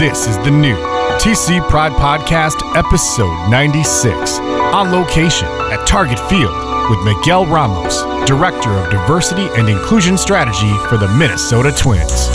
This is the new TC Pride Podcast, episode 96, on location at Target Field with Miguel Ramos, Director of Diversity and Inclusion Strategy for the Minnesota Twins.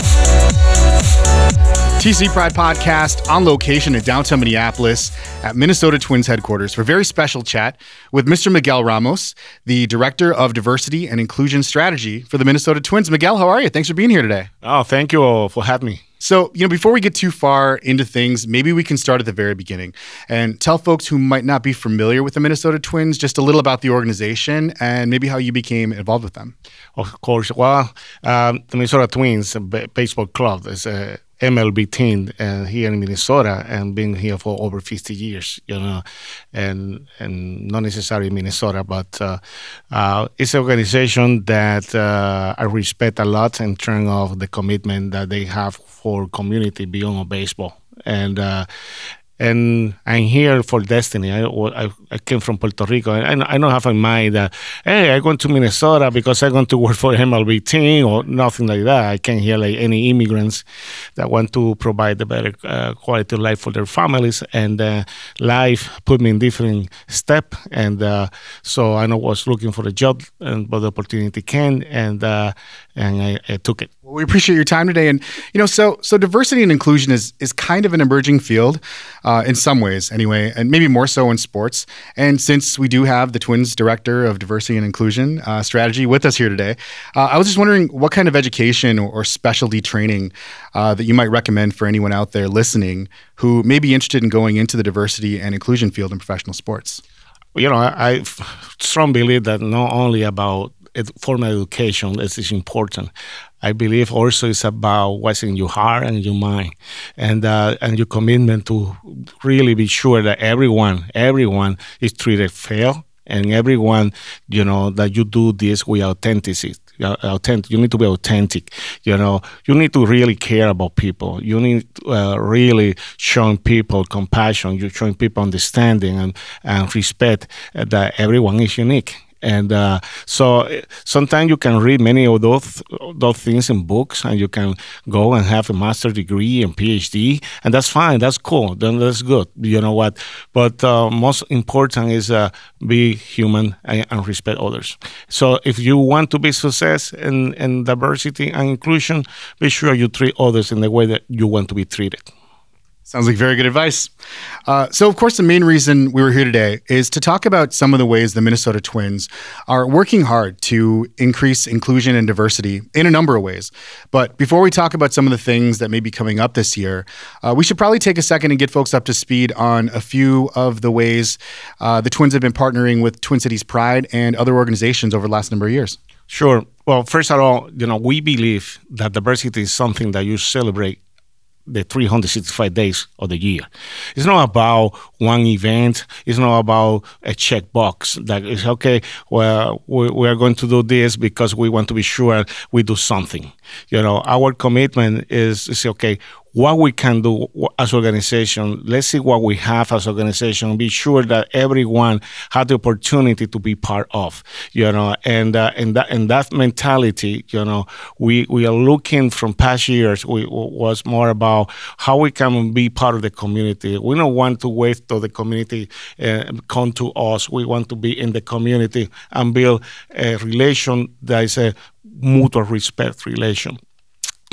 TC Pride Podcast on location in downtown Minneapolis at Minnesota Twins headquarters for a very special chat with Mr. Miguel Ramos, the Director of Diversity and Inclusion Strategy for the Minnesota Twins. Miguel, how are you? Thanks for being here today. Oh, thank you for having me. So, you know, before we get too far into things, maybe we can start at the very beginning and tell folks who might not be familiar with the Minnesota Twins just a little about the organization and maybe how you became involved with them. Of course. Well, um, the Minnesota Twins baseball club is a MLB team uh, here in Minnesota and been here for over 50 years, you know, and and not necessarily Minnesota, but uh, uh, it's an organization that uh, I respect a lot in terms of the commitment that they have for community beyond baseball. And uh, and I'm here for destiny. I, I, I came from Puerto Rico, and I, I don't have in mind that hey, I went to Minnesota because I want to work for MLB team or nothing like that. I came here like any immigrants that want to provide a better uh, quality of life for their families, and uh, life put me in different step, and uh, so I was looking for a job, and but the opportunity came, and uh, and I, I took it. We appreciate your time today, and you know, so so diversity and inclusion is is kind of an emerging field, uh, in some ways, anyway, and maybe more so in sports. And since we do have the Twins Director of Diversity and Inclusion uh, Strategy with us here today, uh, I was just wondering what kind of education or, or specialty training uh, that you might recommend for anyone out there listening who may be interested in going into the diversity and inclusion field in professional sports. You know, I, I strongly believe that not only about formal education this is important. I believe also it's about what's in your heart and your mind, and uh, and your commitment to really be sure that everyone everyone is treated fair, and everyone you know that you do this with authenticity. Authentic. You need to be authentic. You know, you need to really care about people. You need uh, really showing people compassion. You showing people understanding and, and respect that everyone is unique and uh, so sometimes you can read many of those those things in books, and you can go and have a master degree and PhD, and that's fine. That's cool. Then that's good. You know what? But uh, most important is uh, be human and, and, respect others. So if you want to be success in, in diversity and inclusion, be sure you treat others in the way that you want to be treated. Sounds like very good advice. Uh, so, of course, the main reason we were here today is to talk about some of the ways the Minnesota Twins are working hard to increase inclusion and diversity in a number of ways. But before we talk about some of the things that may be coming up this year, uh, we should probably take a second and get folks up to speed on a few of the ways uh, the Twins have been partnering with Twin Cities Pride and other organizations over the last number of years. Sure. Well, first of all, you know, we believe that diversity is something that you celebrate the 365 days of the year. It's not about one event. It's not about a checkbox that is okay. Well, we, we are going to do this because we want to be sure we do something. You know, our commitment is, is okay what we can do as organization. Let's see what we have as organization. Be sure that everyone had the opportunity to be part of, you know, and uh, and that and that mentality, you know, we we are looking from past years. We was more about how we can be part of the community. We don't want to wait till the community uh, come to us. We want to be in the community and build a relation that is a mutual respect relation.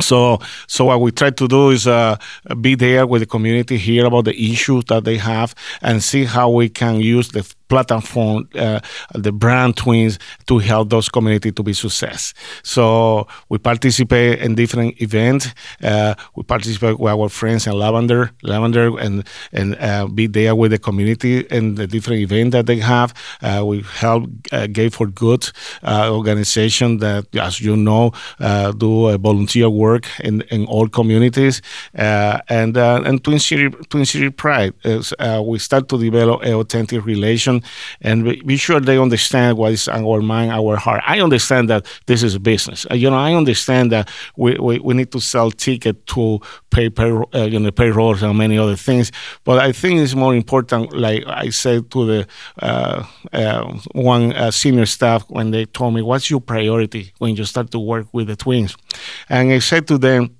So, so what we try to do is uh, be there with the community, hear about the issues that they have, and see how we can use the platform, uh, the brand twins, to help those communities to be success. So we participate in different events. Uh, we participate with our friends in Lavender, Lavender, and and uh, be there with the community and the different events that they have. Uh, we help uh, Gay for Good uh, organization that, as you know, do volunteer work in, in all communities. and and Twin City Twin City Pride is we start to develop an authentic relation and be sure they understand what is our mind, our heart. I understand that this is a business. Uh, you know, I understand that we, we, we need to sell ticket to pay pay, uh, you know, payrolls and many other things. But I think it's more important, like I said to the uh, uh, one uh, senior staff when they told me, what's your priority when you start to work with the twins? And I said to them,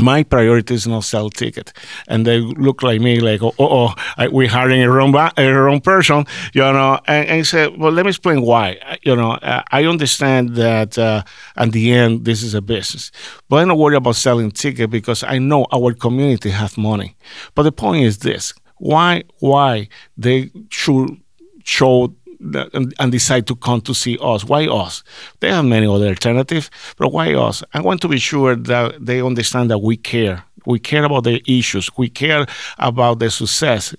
my priority is not sell ticket. And they look like me like oh, oh, oh we're hiring a wrong, a wrong person you know and, and say well let me explain why. You know uh, i understand that uh, at the end this is a business. But i'm not worried about selling ticket because i know our community have money. But the point is this why why they should show and, and, decide to come to see us. Why us? They have many other alternatives, but why us? I want to be sure that they understand that we care we care about their issues. We care about their success.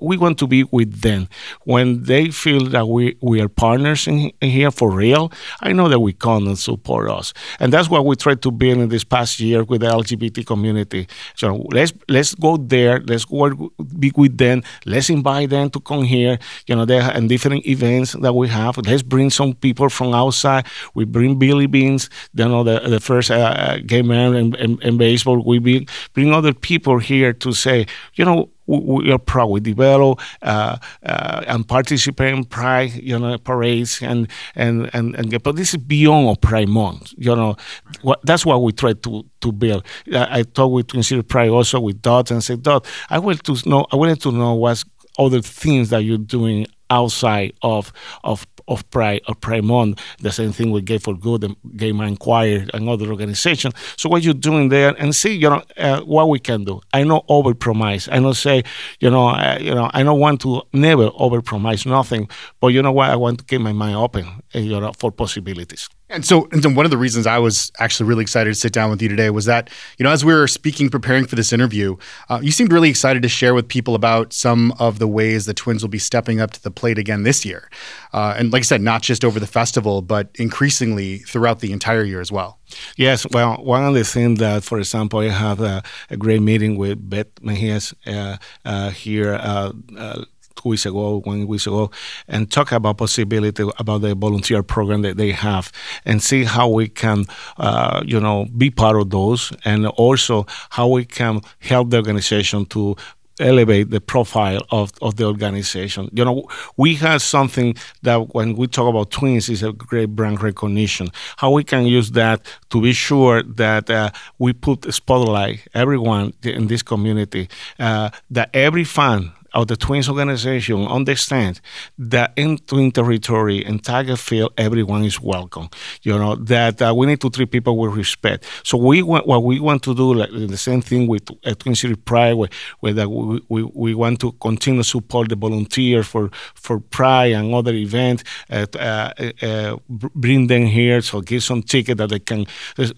We want to be with them. When they feel that we, we are partners in, in here for real, I know that we come and support us. And that's what we tried to build in this past year with the LGBT community. So let's let's go there. Let's work be with them. Let's invite them to come here. You know, there and different events that we have. Let's bring some people from outside. We bring Billy Beans, you know, the, the first uh, uh gay man in, in, in baseball. We bring bring other people here to say, you know, we are proud. We develop uh, uh, and participate in Pride, you know, parades and and and, and but this is beyond Pride Month. You know, what, that's what we try to to build. I, I with Twin City Pride also with Dot and said, Dot, I want to know. I wanted to know what's other things that you're doing outside of of of Pride or Pride Month. The same thing with Gay for Good and Gay Mind Choir and other organizations. So what you're doing there and see, you know, uh, what we can do. I know overpromise. I know say, you know, uh, you know, I don't want to never overpromise nothing, but you know what? I want to keep my mind open, uh, you know, for possibilities. And so, and so one of the reasons I was actually really excited to sit down with you today was that, you know, as we were speaking, preparing for this interview, uh, you seemed really excited to share with people about some of the ways the Twins will be stepping up to the plate again this year. Uh, and like I said, not just over the festival, but increasingly throughout the entire year as well. Yes, well, one of the things that, for example, I have a, a great meeting with Beth Mejias uh, uh here uh, uh, two weeks ago, one week ago, and talk about possibility about the volunteer program that they have, and see how we can, uh, you know, be part of those, and also how we can help the organization to elevate the profile of, of the organization. You know, we have something that when we talk about twins is a great brand recognition. How we can use that to be sure that uh, we put spotlight everyone in this community, uh, that every fan of the Twins organization understand that in Twin territory and Target Field, everyone is welcome. You know that uh, we need to treat people with respect. So we want what we want to do, like the same thing with uh, Twin City Pride, where, where that we, we, we want to continue to support the volunteers for for Pride and other events. Uh, uh, uh bring them here, so give some ticket that they can.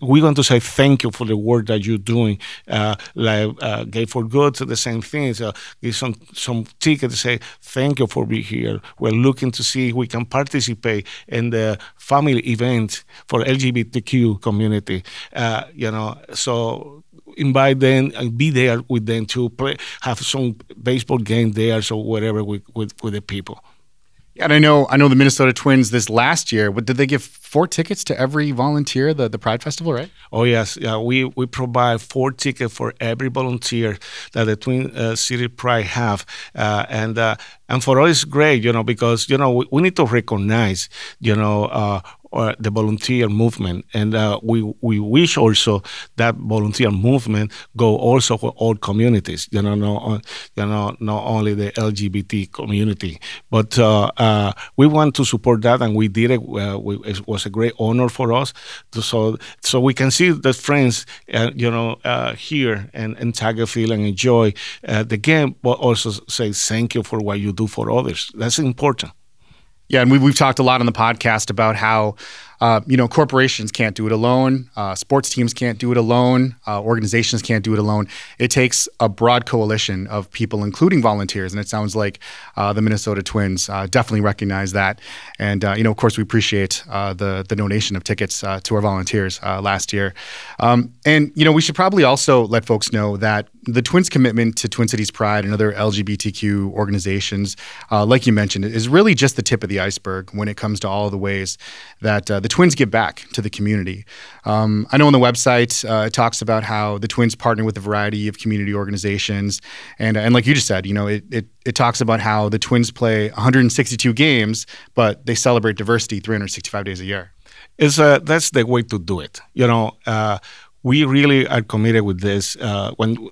We want to say thank you for the work that you're doing. Uh, like Gay for Good, so the same thing. So give some some ticket to say thank you for being here. We're looking to see if we can participate in the family event for LGBTQ community. Uh, you know, so invite them and be there with them to play, have some baseball game there, so whatever with, with, with the people. And I know I know the Minnesota Twins this last year. What did they give four tickets to every volunteer the the Pride Festival, right? Oh yes, yeah. We we provide four tickets for every volunteer that the Twin uh, City Pride have, uh, and uh, and for us it's great, you know, because you know we, we need to recognize, you know, uh, the volunteer movement, and uh, we we wish also that volunteer movement go also for all communities. You know, not you know not only the LGBT community, but uh, uh, we want to support that, and we did it. Uh, we, it was a great honor for us, so so we can see the friends, uh, you know, here and in Target Field and enjoy the game, but also say thank you for what you do for others. That's important. Yeah, and we've, we've talked a lot on the podcast about how uh, you know, corporations can't do it alone. Uh, sports teams can't do it alone. Uh, organizations can't do it alone. It takes a broad coalition of people, including volunteers. And it sounds like uh, the Minnesota Twins uh, definitely recognize that. And you know, of course, we appreciate the the donation of tickets to our volunteers last year. Um, and you know, we should probably also let folks know that the Twins' commitment to Twin Cities Pride and other LGBTQ organizations, like you mentioned, is really just the tip of the iceberg when it comes to all the ways that the Twins give back to the community. Um, I know on the website uh, it talks about how the Twins partner with a variety of community organizations, and and like you just said, you know, it it, it talks about how the Twins play 162 games, but they celebrate diversity 365 days a year. Is uh, that's the way to do it. You know. Uh, we really are committed with this. Uh, when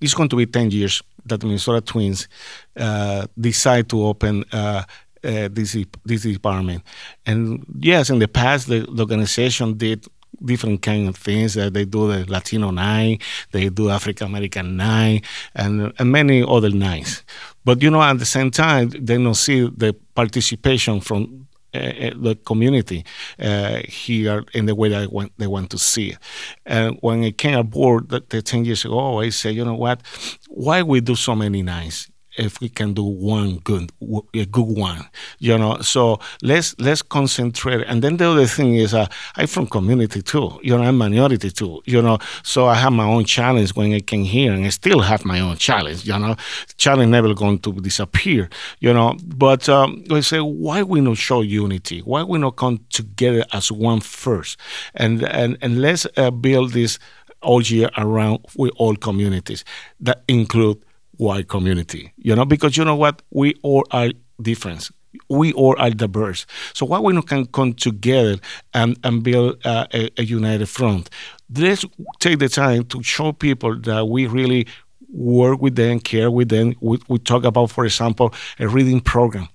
it's going to be 10 years that the Minnesota Twins uh, decide to open uh, uh, this this department. And yes, in the past, the, the organization did different kind of things. Uh, they do the Latino night, they do African American night, and and many other nights. But you know, at the same time, they don't see the participation from uh, the community uh, here in the way that want, they want to see it. And when I came aboard the, the 10 years ago, I said, you know what? Why we do so many nights? If we can do one good a good one you know? So let's let's concentrate. And then the other thing is uh, i'm from community too you know i'm minority too you know? So i have my own challenge when i came here and i still have my own challenge you know? Challenge never going to disappear you know? But um, we say why we not show unity? Why we not come together as one first? And and and let's uh, build this all year around with all communities that include white community, you know, because you know what? We all are different. We all are diverse. So why we not can come together and, and build uh, a, a united front? Let's take the time to show people that we really work with them, care with them. We, we talk about, for example, a reading program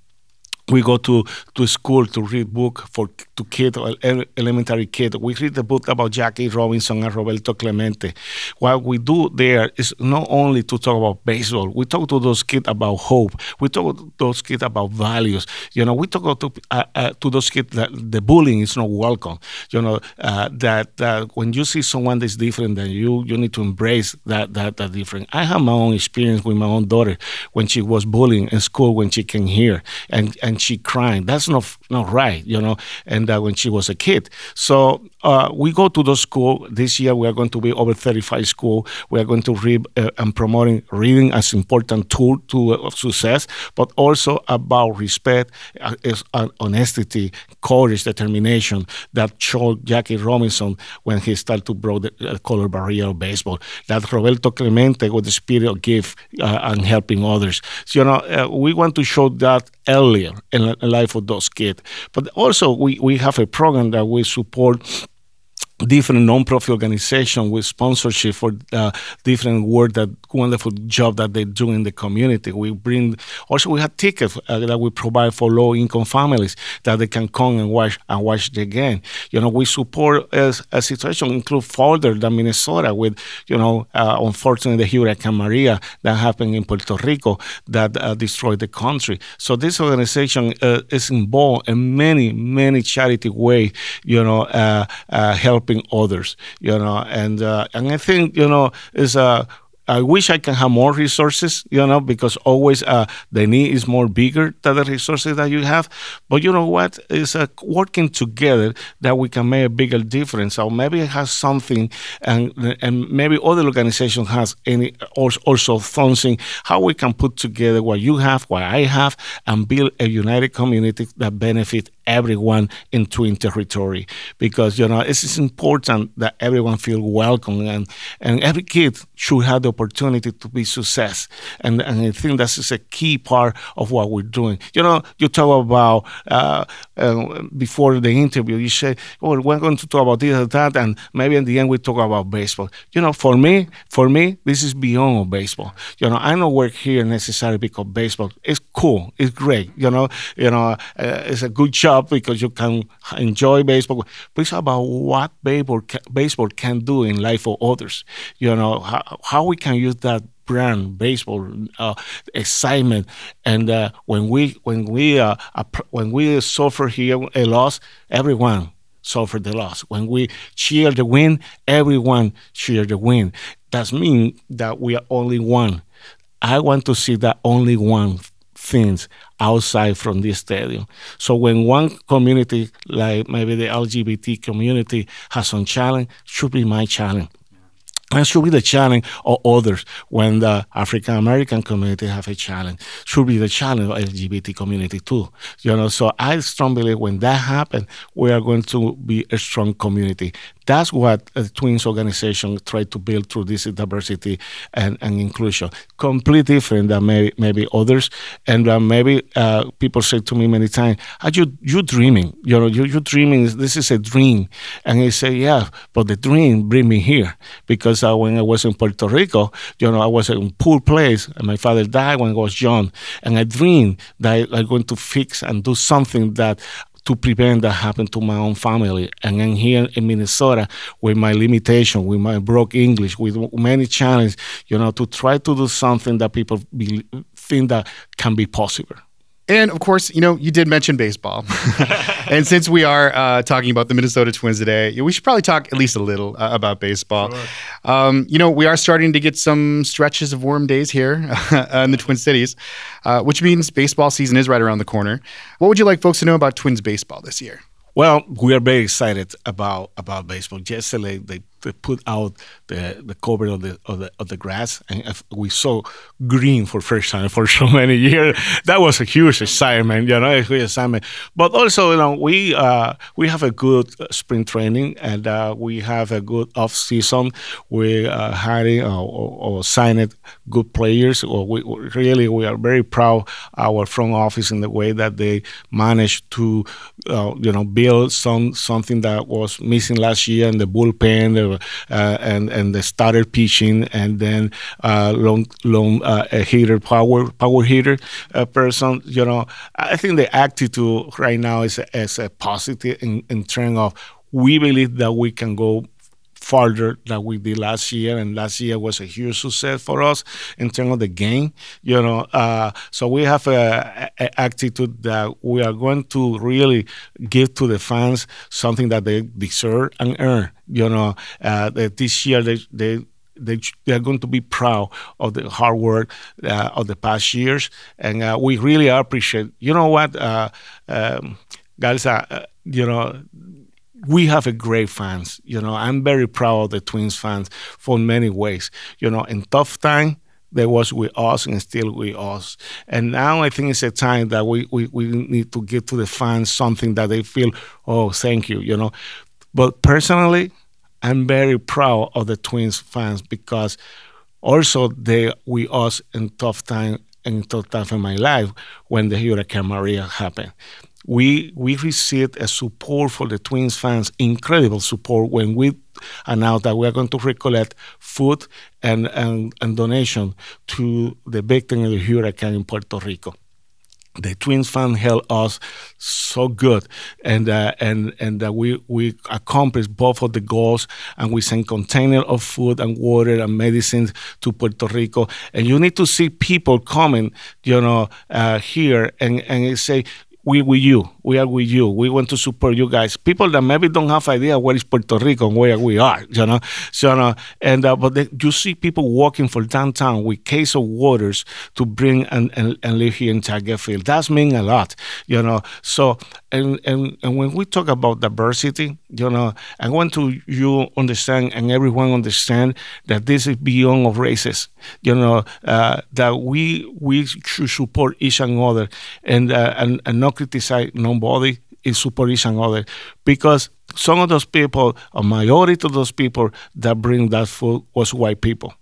we go to, to school to read book for to kid elementary kid. We read the book about Jackie Robinson and Roberto Clemente. What we do there is not only to talk about baseball. We talk to those kids about hope. We talk to those kids about values. You know, we talk to uh, uh, to those kids that the bullying is not welcome. You know uh, that when you see someone that's different than you, you need to embrace that that that different. I have my own experience with my own daughter when she was bullying in school when she came here and and and she crying. That's not not right, you know. And uh, when she was a kid, so uh, we go to the school this year. We are going to be over 35 school. We are going to read uh, and promoting reading as important tool to uh, success, but also about respect, uh, uh, honesty, courage, determination that showed Jackie Robinson when he started to break the color barrier of baseball. That Roberto Clemente with the spirit of give and helping others. So, you know, we want to show that earlier in the life of those kids. But also, we, we have a program that we support different non-profit organization with sponsorship for uh, different work that wonderful job that they do in the community. We bring also we have tickets uh, that we provide for low-income families that they can come and watch and watch the game. You know we support a, a situation include further than minnesota with you know uh, unfortunately the hurricane maria that happened in puerto rico that uh, destroyed the country. So this organization uh, is involved in many many charity ways you know uh, help helping others, you know, and uh, and I think you know is a uh, I wish I can have more resources, you know, because always uh, the need is more bigger than the resources that you have. But you know what? It's uh, working together that we can make a bigger difference. Or maybe it has something, and and maybe other organization has any also something how we can put together what you have, what I have, and build a united community that benefit everyone in Twin Territory. Because you know it's important that everyone feel welcome, and and every kid should have the opportunity to be success. And, and I think that is a key part of what we're doing. You know, you talk about uh, uh, before the interview, you say, "Oh, we're going to talk about this and that," and maybe in the end we talk about baseball. You know, for me, for me, this is beyond baseball. You know, I don't work here necessarily because baseball is cool, it's great. You know, you know, uh, it's a good job because you can enjoy baseball, but it's about what baseball can, baseball can do in life of others. You know, how, how we can use that brand baseball uh, excitement. And uh, when we when we uh, when we suffer here a loss everyone suffer the loss. When we cheer the win everyone cheer the win. That means that we are only one. I want to see that only one things outside from this stadium. So when one community, like maybe the LGBT community, has some challenge, should be my challenge and should be the challenge of others when the African American community have a challenge. Should be the challenge of LGBT community too. You know, so I strongly believe when that happens, we are going to be a strong community. That's what the Twins organization tried to build through this diversity and, and inclusion. Completely different than maybe, maybe others. And uh, maybe uh, people say to me many times, "Are you you dreaming? You know, you you dreaming. This is a dream." And I say, "Yeah, but the dream bring me here because uh, when I was in Puerto Rico, you know, I was in a poor place, and my father died when I was young, and I dreamed that I'm going to fix and do something that to prevent that happen to my own family. And then here in Minnesota, with my limitation, with my broke English, with many challenges, you know, to try to do something that people be, think that can be possible. And of course, you know, you did mention baseball. and since we are uh, talking about the Minnesota Twins today, we should probably talk at least a little uh, about baseball. Sure. Um, you know, we are starting to get some stretches of warm days here in the Twin Cities, uh, which means baseball season is right around the corner. What would you like folks to know about Twins baseball this year? Well, we are very excited about about baseball. Yesterday, they put out the, the cover of the, of the of the grass, and we saw green for first time for so many years. That was a huge excitement, you know, a huge excitement. But also, you know, we uh, we have a good spring training, and uh, we have a good off season. We uh, hiring uh, or, or signed good players. Or we really we are very proud our front office in the way that they managed to, uh, you know, build some something that was missing last year in the bullpen. Uh, and and the starter pitching, and then uh, long long uh, hitter power power hitter person. You know, I think the attitude right now is is a positive in, in of we believe that we can go farther than we did last year, and last year was a huge success for us in terms of the game. You know, uh, so we have a, attitude that we are going to really give to the fans something that they deserve and earn. You know, uh, this year they they they, they are going to be proud of the hard work uh, of the past years, and uh, we really appreciate. You know what, uh, um, guys? Uh, you know, we have a great fans. You know, I'm very proud of the Twins fans for many ways. You know, in tough time, they was with us and still with us. And now I think it's a time that we, we, we need to give to the fans something that they feel, oh, thank you, you know. But personally, I'm very proud of the Twins fans because also they with us in tough time in tough time in my life when the Hurricane Maria happened we we received a support for the Twins fans, incredible support when we announced that we are going to recollect food and, and, and donation to the victim of the hurricane in Puerto Rico the Twins fans helped us so good, and uh, and and uh, we we accomplished both of the goals, and we sent container of food and water and medicines to Puerto Rico. And you need to see people coming, you know, uh, here and and say, we with you. We are with you. We want to support you guys. People that maybe don't have idea where is Puerto Rico and where we are, you know. So, uh, and uh, but they, you see people walking for downtown with case of waters to bring and, and, and live here in Target Field. That's mean a lot, you know. So, and, and and when we talk about diversity, you know, I want to you understand and everyone understand that this is beyond of races. You know, uh, that we we should support each other and uh, and and not criticize nobody is support each other because some of those people, a majority of those people that bring that food was white people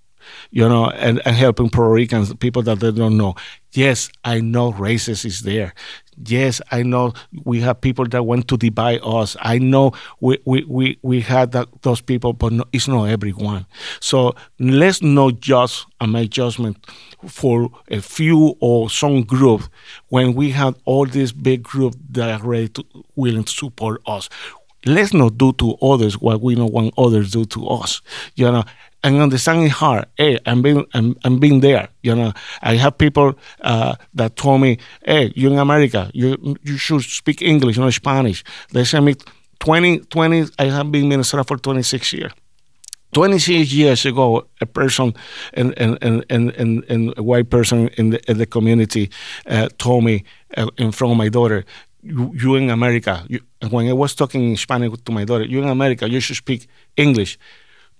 you know, and, and helping Puerto Ricans, people that they don't know. Yes, I know racism is there. Yes, I know we have people that want to divide us. I know we we, we, we had that, those people, but no, it's not everyone. So let's not just uh, make judgment for a few or some group when we have all this big group that are ready to, willing to support us. Let's not do to others what we don't want others do to us. You know, and understanding hard. Hey, I'm being I'm, I'm being there. You know, I have people uh, that told me, "Hey, you're in America, you you should speak English, not Spanish." They sent me 20, 20 I have been in Minnesota for 26 years. 26 years ago, a person and and, and, and, and, a white person in the, in the community uh, told me uh, in front of my daughter, you, you in America, you, when I was talking in Spanish to my daughter, you in America, you should speak English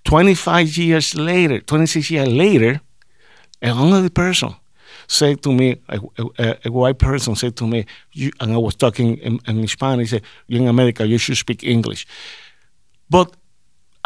25 years later, 26 years later, another person said to me, a, a, a, white person said to me, and I was talking in, in Spanish, said, in America, you should speak English. But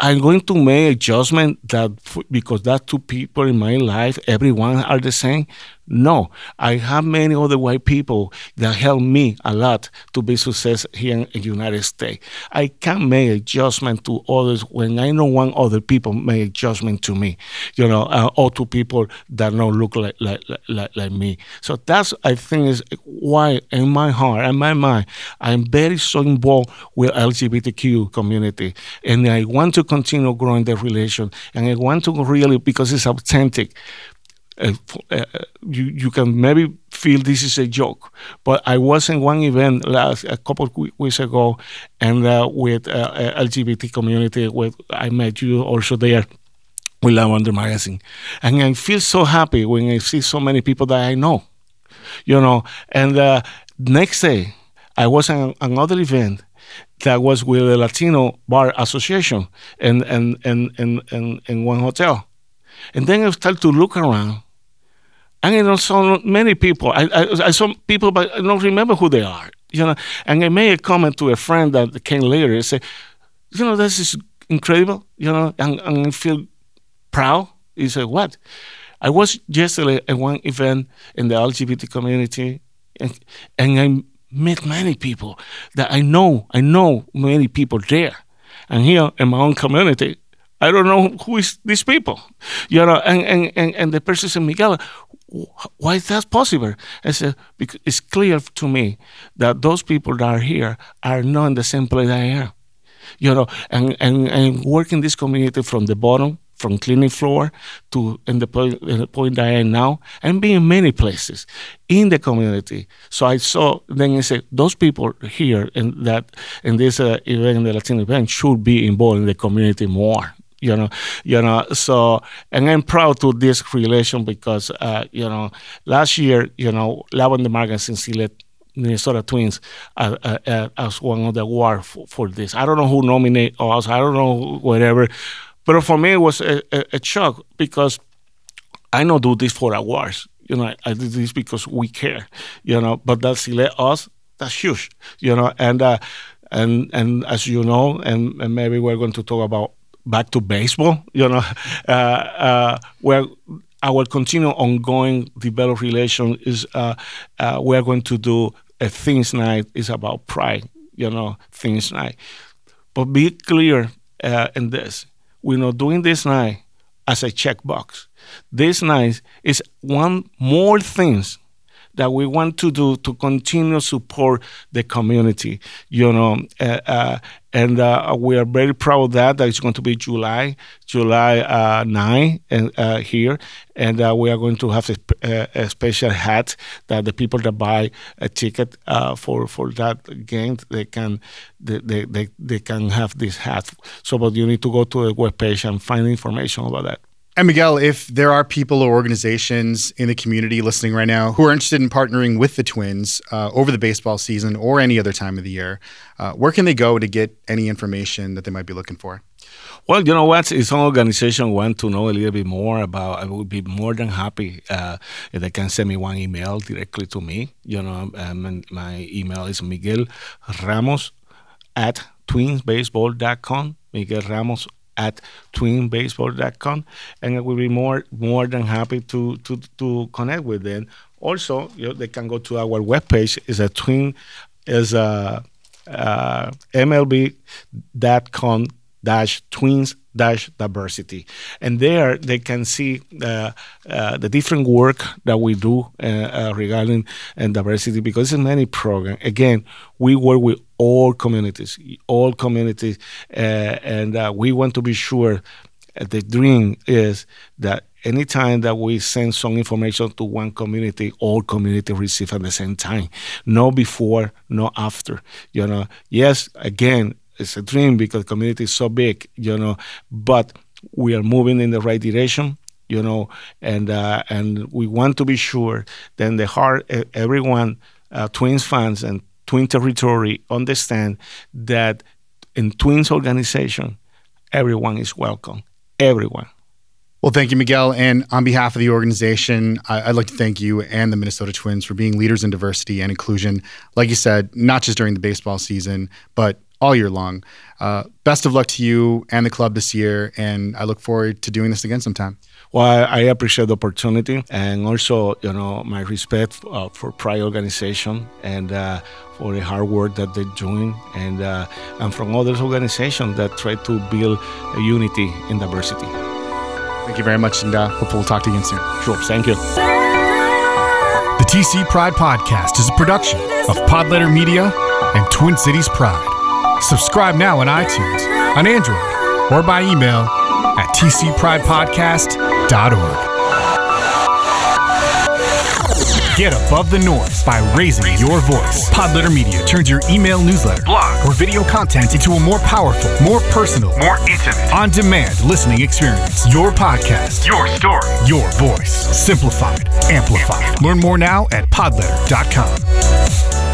I'm going to make adjustment that because that two people in my life, everyone are the same. No, I have many other white people that help me a lot to be success here in the United States. I can't make adjustment to others when I don't want other people make adjustment to me, you know, uh, or to people that don't look like, like, like, like me. So that's, I think, is why in my heart and my mind, I'm very so involved with LGBTQ community. And I want to continue growing the relation. And I want to really, because it's authentic, uh, uh, you you can maybe feel this is a joke, but I was in one event last a couple of weeks ago, and uh, with uh, LGBT community, with I met you also there with Lavender Magazine, and I feel so happy when I see so many people that I know, you know. And uh, next day, I was in another event that was with the Latino Bar Association in in in in, in, in one hotel. And then I started to look around and I saw many people. I, I, I, saw people, but I don't remember who they are. You know, and I made a comment to a friend that came later. I said, "You know, this is incredible. You know, and, and I feel proud." He said, "What?" I was yesterday at one event in the LGBT community, and, and I met many people that I know. I know many people there, and here in my own community, I don't know who is these people, you know. And and and, and the person said, Miguel, why is that possible? I said, because it's clear to me that those people that are here are not in the same place I am. You know, and, and, and working this community from the bottom, from cleaning floor to in the, point, in the point I am now, and being many places in the community. So I saw, then I said, those people here in that in this uh, event, in the Latino event, should be involved in the community more you know you know so and i'm proud to this relation because uh, you know last year you know lavender magazine selected Minnesota Twins uh, as one of the awards for, for, this. I don't know who nominated us. I don't know whatever, but for me it was a, a, a shock because I don't do this for awards. You know, I, did this because we care. You know, but that select us. That's huge. You know, and uh, and and as you know, and, and maybe we're going to talk about back to baseball, you know, uh, uh, where our continue ongoing develop relation is uh, uh, we're going to do a things night is about pride, you know, things night. But be clear uh, in this. We're not doing this night as a checkbox. This night is one more things that we want to do to continue support the community. You know, uh, uh, and uh, we are very proud of that. That it's going to be July, July uh, 9 and, uh, here, and uh, we are going to have a, a, special hat that the people that buy a ticket uh, for for that game they can they, they, they, they can have this hat. So, but you need to go to the webpage and find information about that. And Miguel, if there are people or organizations in the community listening right now who are interested in partnering with the Twins uh, over the baseball season or any other time of the year, uh, where can they go to get any information that they might be looking for? Well, you know what? If some organization want to know a little bit more about, I would be more than happy uh, if they can send me one email directly to me. You know, um, my email is Miguel Ramos at twinsbaseball.com. Miguel Ramos at twinbaseball.com, and I will be more more than happy to to, to connect with them. Also, you know, they can go to our webpage. is a twin is a uh, mlb.com dash twins dash diversity and there they can see uh, uh, the different work that we do uh, uh regarding and diversity because in many programs again we work with all communities all communities uh, and uh, we want to be sure the dream is that anytime that we send some information to one community, all community receive at the same time. No before, no after. You know, yes, again, it's a dream because community is so big, you know, but we are moving in the right direction you know, and uh, and we want to be sure Then the heart everyone, uh, Twins fans and Twin territory understand that in Twins organization, everyone is welcome everyone. Well, thank you, Miguel. And on behalf of the organization, I'd like to thank you and the Minnesota Twins for being leaders in diversity and inclusion. Like you said, not just during the baseball season, but all year long. Uh, best of luck to you and the club this year, and I look forward to doing this again sometime. Well, I appreciate the opportunity, and also, you know, my respect uh, for Pride organization and uh, for the hard work that they're doing, and uh, and from other organizations that try to build a unity in diversity. Thank you very much, and uh, hopefully we'll talk to you again soon. Sure, thank you. The TC Pride Podcast is a production of Podletter Media and Twin Cities Pride. Subscribe now on iTunes, on Android, or by email at Get above the noise by raising your voice. Podletter Media turns your email newsletter, blog, or video content into a more powerful, more personal, more intimate, on demand listening experience. Your podcast, your story, your voice. Simplified, amplified. Learn more now at podletter.com.